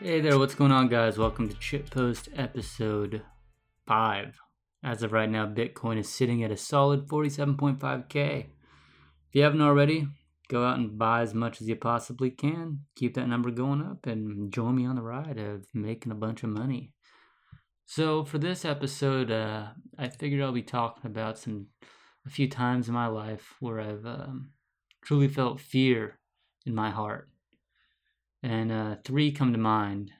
Hey there, what's going on, guys? Welcome to Chitpost episode 5. As of right now, Bitcoin is sitting at a solid 47.5k. If you haven't already, go out and buy as much as you possibly can. Keep that number going up and join me on the ride of making a bunch of money. So, for this episode, uh, I figured I'll be talking about some a few times in my life where I've um, truly felt fear in my heart and uh, three come to mind,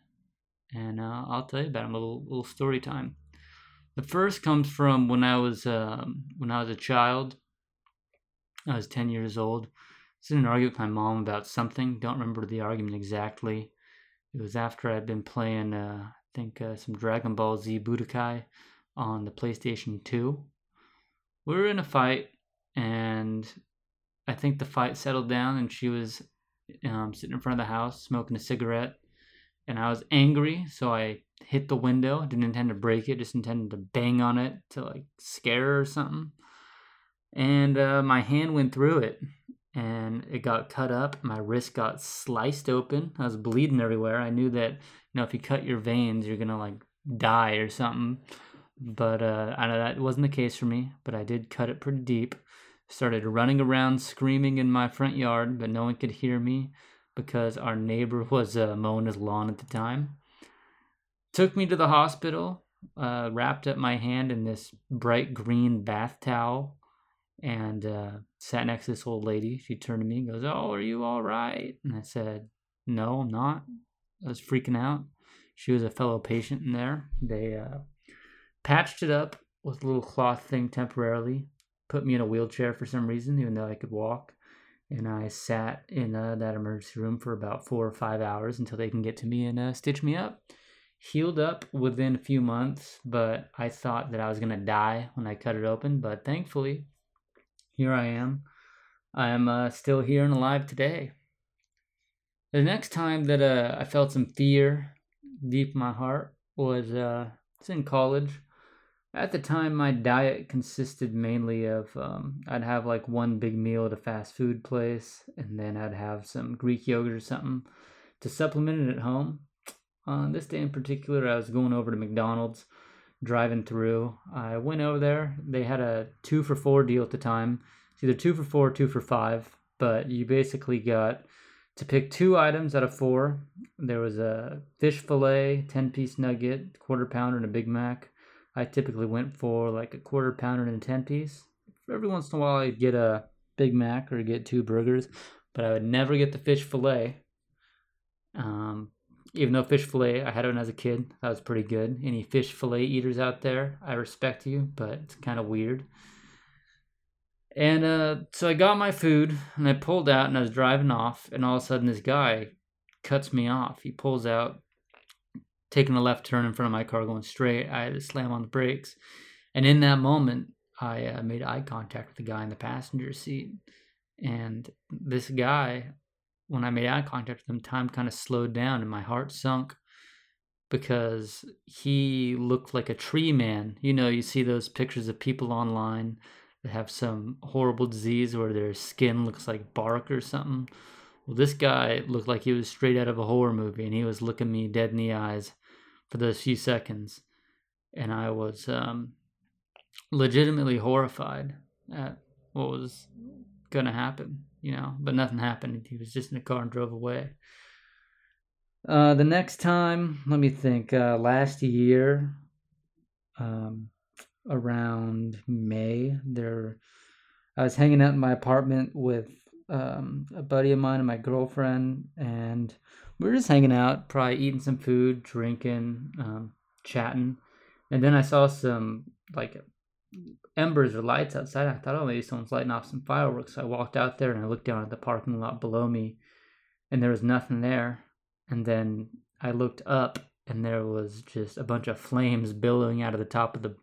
and uh, I'll tell you about them. A little little story time. The first comes from when I was um, when I was a child. I was ten years old. I was in an argument with my mom about something. Don't remember the argument exactly. It was after I'd been playing, uh, I think, uh, some Dragon Ball Z Budokai on the PlayStation Two. We were in a fight, and I think the fight settled down, and she was um, sitting in front of the house smoking a cigarette, and I was angry, so I hit the window. Didn't intend to break it, just intended to bang on it to like scare her or something. And uh, my hand went through it, and it got cut up. My wrist got sliced open. I was bleeding everywhere. I knew that you know if you cut your veins, you're gonna like die or something. But uh, I know that wasn't the case for me. But I did cut it pretty deep started running around screaming in my front yard, but no one could hear me because our neighbor was uh, mowing his lawn at the time. Took me to the hospital, uh, wrapped up my hand in this bright green bath towel, and uh, sat next to this old lady. She turned to me and goes, Oh, are you all right? And I said, No, I'm not. I was freaking out. She was a fellow patient in there. They uh, patched it up with a little cloth thing temporarily, put me in a wheelchair for some reason, even though I could walk. And I sat in uh, that emergency room for about four or five hours until they can get to me and uh, stitch me up. Healed up within a few months, but I thought that I was going to die when I cut it open. But thankfully, here I am. I am uh, still here and alive today. The next time that uh, I felt some fear deep in my heart was uh, it's in college. At the time, my diet consisted mainly of um, I'd have like one big meal at a fast food place, and then I'd have some Greek yogurt or something to supplement it at home. On this day in particular, I was going over to McDonald's, driving through. I went over there. They had a two for four deal at the time. It's either two for four, two for five, but you basically got to pick two items out of four. There was a fish fillet, 10 piece nugget, quarter pounder, and a Big Mac I typically went for like a quarter pounder and a 10 piece. Every once in a while, I'd get a Big Mac or get two burgers, but I would never get the fish fillet. Um, even though fish fillet, I had one as a kid, that was pretty good. Any fish fillet eaters out there, I respect you, but it's kind of weird. And uh, so I got my food and I pulled out and I was driving off, and all of a sudden, this guy cuts me off. He pulls out taking a left turn in front of my car going straight. I had to slam on the brakes. And in that moment, I uh, made eye contact with the guy in the passenger seat. And this guy, when I made eye contact with him, time kind of slowed down and my heart sunk because he looked like a tree man. You know, you see those pictures of people online that have some horrible disease where their skin looks like bark or something. Well, this guy looked like he was straight out of a horror movie, and he was looking me dead in the eyes for those few seconds, and I was um, legitimately horrified at what was gonna happen, you know. But nothing happened. He was just in the car and drove away. Uh, the next time, let me think. Uh, last year, um, around May, there, I was hanging out in my apartment with um, a buddy of mine and my girlfriend, and we were just hanging out, probably eating some food, drinking, um, chatting, and then I saw some like embers or lights outside. I thought, oh, maybe someone's lighting off some fireworks. So I walked out there and I looked down at the parking lot below me, and there was nothing there. And then I looked up, and there was just a bunch of flames billowing out of the top of the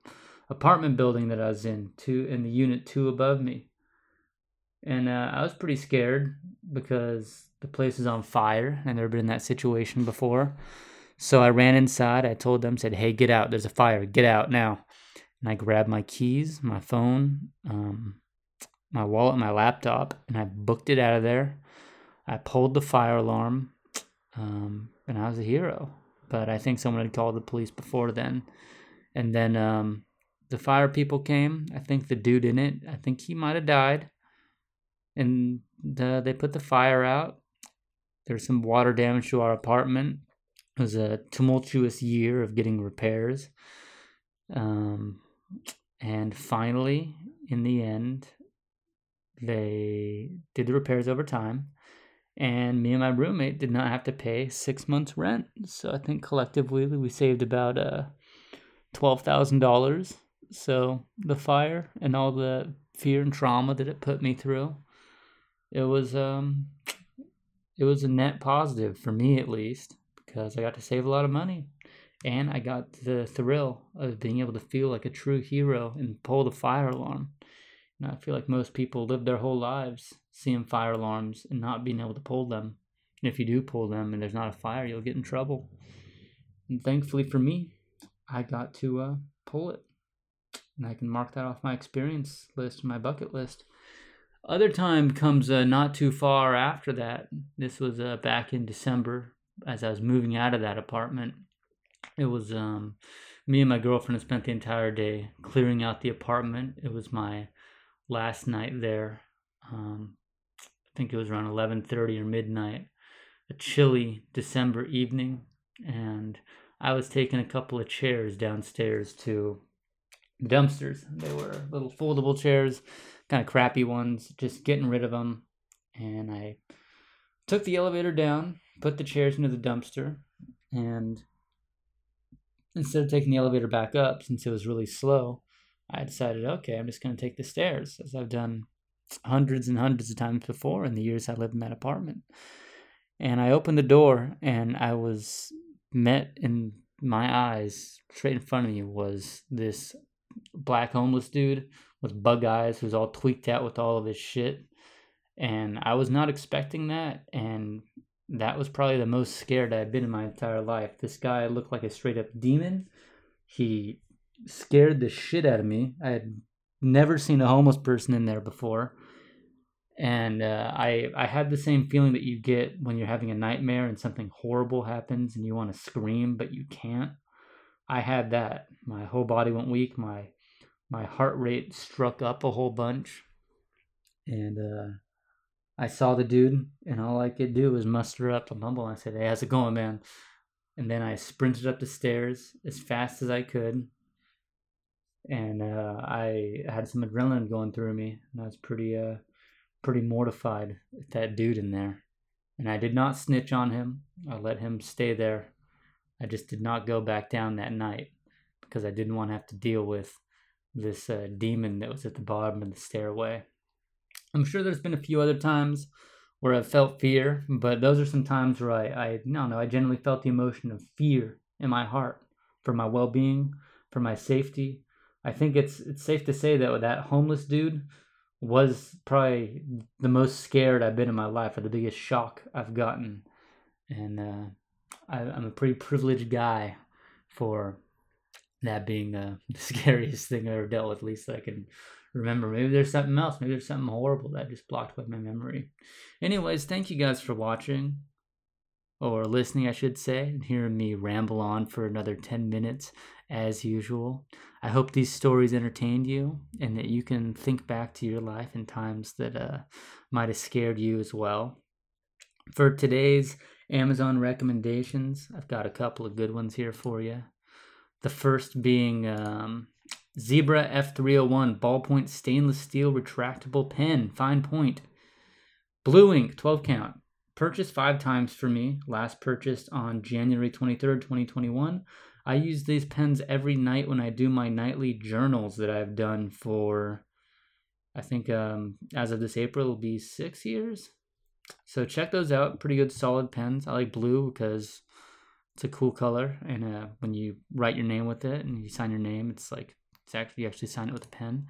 apartment building that I was in, two in the unit two above me and uh, I was pretty scared because the place was on fire and never been in that situation before. So I ran inside. I told them, said, "Hey, get out! There's a fire! Get out now!" And I grabbed my keys, my phone, um, my wallet, my laptop, and I booked it out of there. I pulled the fire alarm, um, and I was a hero. But I think someone had called the police before then. And then um, the fire people came. I think the dude in it, I think he might have died. And the, they put the fire out. There's some water damage to our apartment. It was a tumultuous year of getting repairs. Um, and finally, in the end, they did the repairs over time. And me and my roommate did not have to pay six months' rent. So I think collectively we saved about uh, $12,000. So the fire and all the fear and trauma that it put me through, it was um, it was a net positive for me at least because I got to save a lot of money and I got the thrill of being able to feel like a true hero and pull the fire alarm. And I feel like most people live their whole lives seeing fire alarms and not being able to pull them. And if you do pull them and there's not a fire, you'll get in trouble. And thankfully for me, I got to uh, pull it. And I can mark that off my experience list, my bucket list. Other time comes uh, not too far after that. This was uh, back in December as I was moving out of that apartment. It was um, me and my girlfriend spent the entire day clearing out the apartment. It was my last night there. Um, I think it was around 11:30 or midnight. A chilly December evening, and I was taking a couple of chairs downstairs to dumpsters. They were little foldable chairs, kind of crappy ones, just getting rid of them. And I took the elevator down, put the chairs into the dumpster, and instead of taking the elevator back up, since it was really slow, I decided, okay, I'm just going to take the stairs, as I've done hundreds and hundreds of times before in the years I lived in that apartment. And I opened the door, and I was met in my eyes, straight in front of me, was this black homeless dude with bug eyes who's all tweaked out with all of his shit. And I was not expecting that. And that was probably the most scared I've been in my entire life. This guy looked like a straight up demon. He scared the shit out of me. I had never seen a homeless person in there before. And uh, I I had the same feeling that you get when you're having a nightmare and something horrible happens and you want to scream but you can't. I had that. My whole body went weak. My my heart rate struck up a whole bunch. And uh, I saw the dude, and all I could do was muster up a mumble. I said, "Hey, how's it going, man?" And then I sprinted up the stairs as fast as I could, and uh, I had some adrenaline going through me, and I was pretty, uh, pretty mortified with that dude in there. And I did not snitch on him. I let him stay there. I just did not go back down that night because I didn't want to have to deal with this uh, demon that was at the bottom of the stairway. I'm sure there's been a few other times where I've felt fear, but those are some times where I, I no, no, I generally felt the emotion of fear in my heart for my well-being, for my safety, I think it's it's safe to say that that homeless dude was probably the most scared I've been in my life, or the biggest shock I've gotten, and uh, I, am a pretty privileged guy for that being uh, the scariest thing I ever dealt with. At least I can remember. Maybe there's something else. Maybe there's something horrible that just blocked with my memory. Anyways, thank you guys for watching or listening, I should say, and hearing me ramble on for another 10 minutes as usual. I hope these stories entertained you and that you can think back to your life and times that uh, might have scared you as well. For today's Amazon recommendations, I've got a couple of good ones here for you. The first being um, Zebra F301 ballpoint stainless steel retractable pen, fine point. Blue ink, 12 count. Purchased five times for me. Last purchased on January 23rd, 2021. I use these pens every night when I do my nightly journals that I've done for, I think, um, as of this April, it'll be six years. So check those out. Pretty good, solid pens. I like blue because it's a cool color, and uh, when you write your name with it and you sign your name, it's like it's actually you actually sign it with a pen.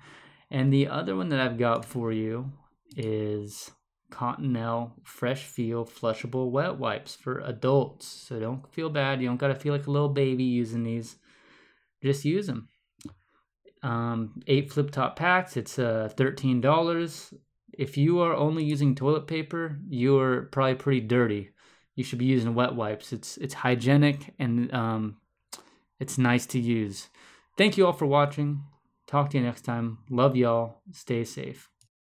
And the other one that I've got for you is Cottonelle Fresh Feel Flushable Wet Wipes for adults. So don't feel bad. You don't got to feel like a little baby using these. Just use them. Um, eight flip top packs. It's uh, $13. If you are only using toilet paper, you're probably pretty dirty you should be using wet wipes. It's it's hygienic and um, it's nice to use. Thank you all for watching. Talk to you next time. Love y'all. Stay safe.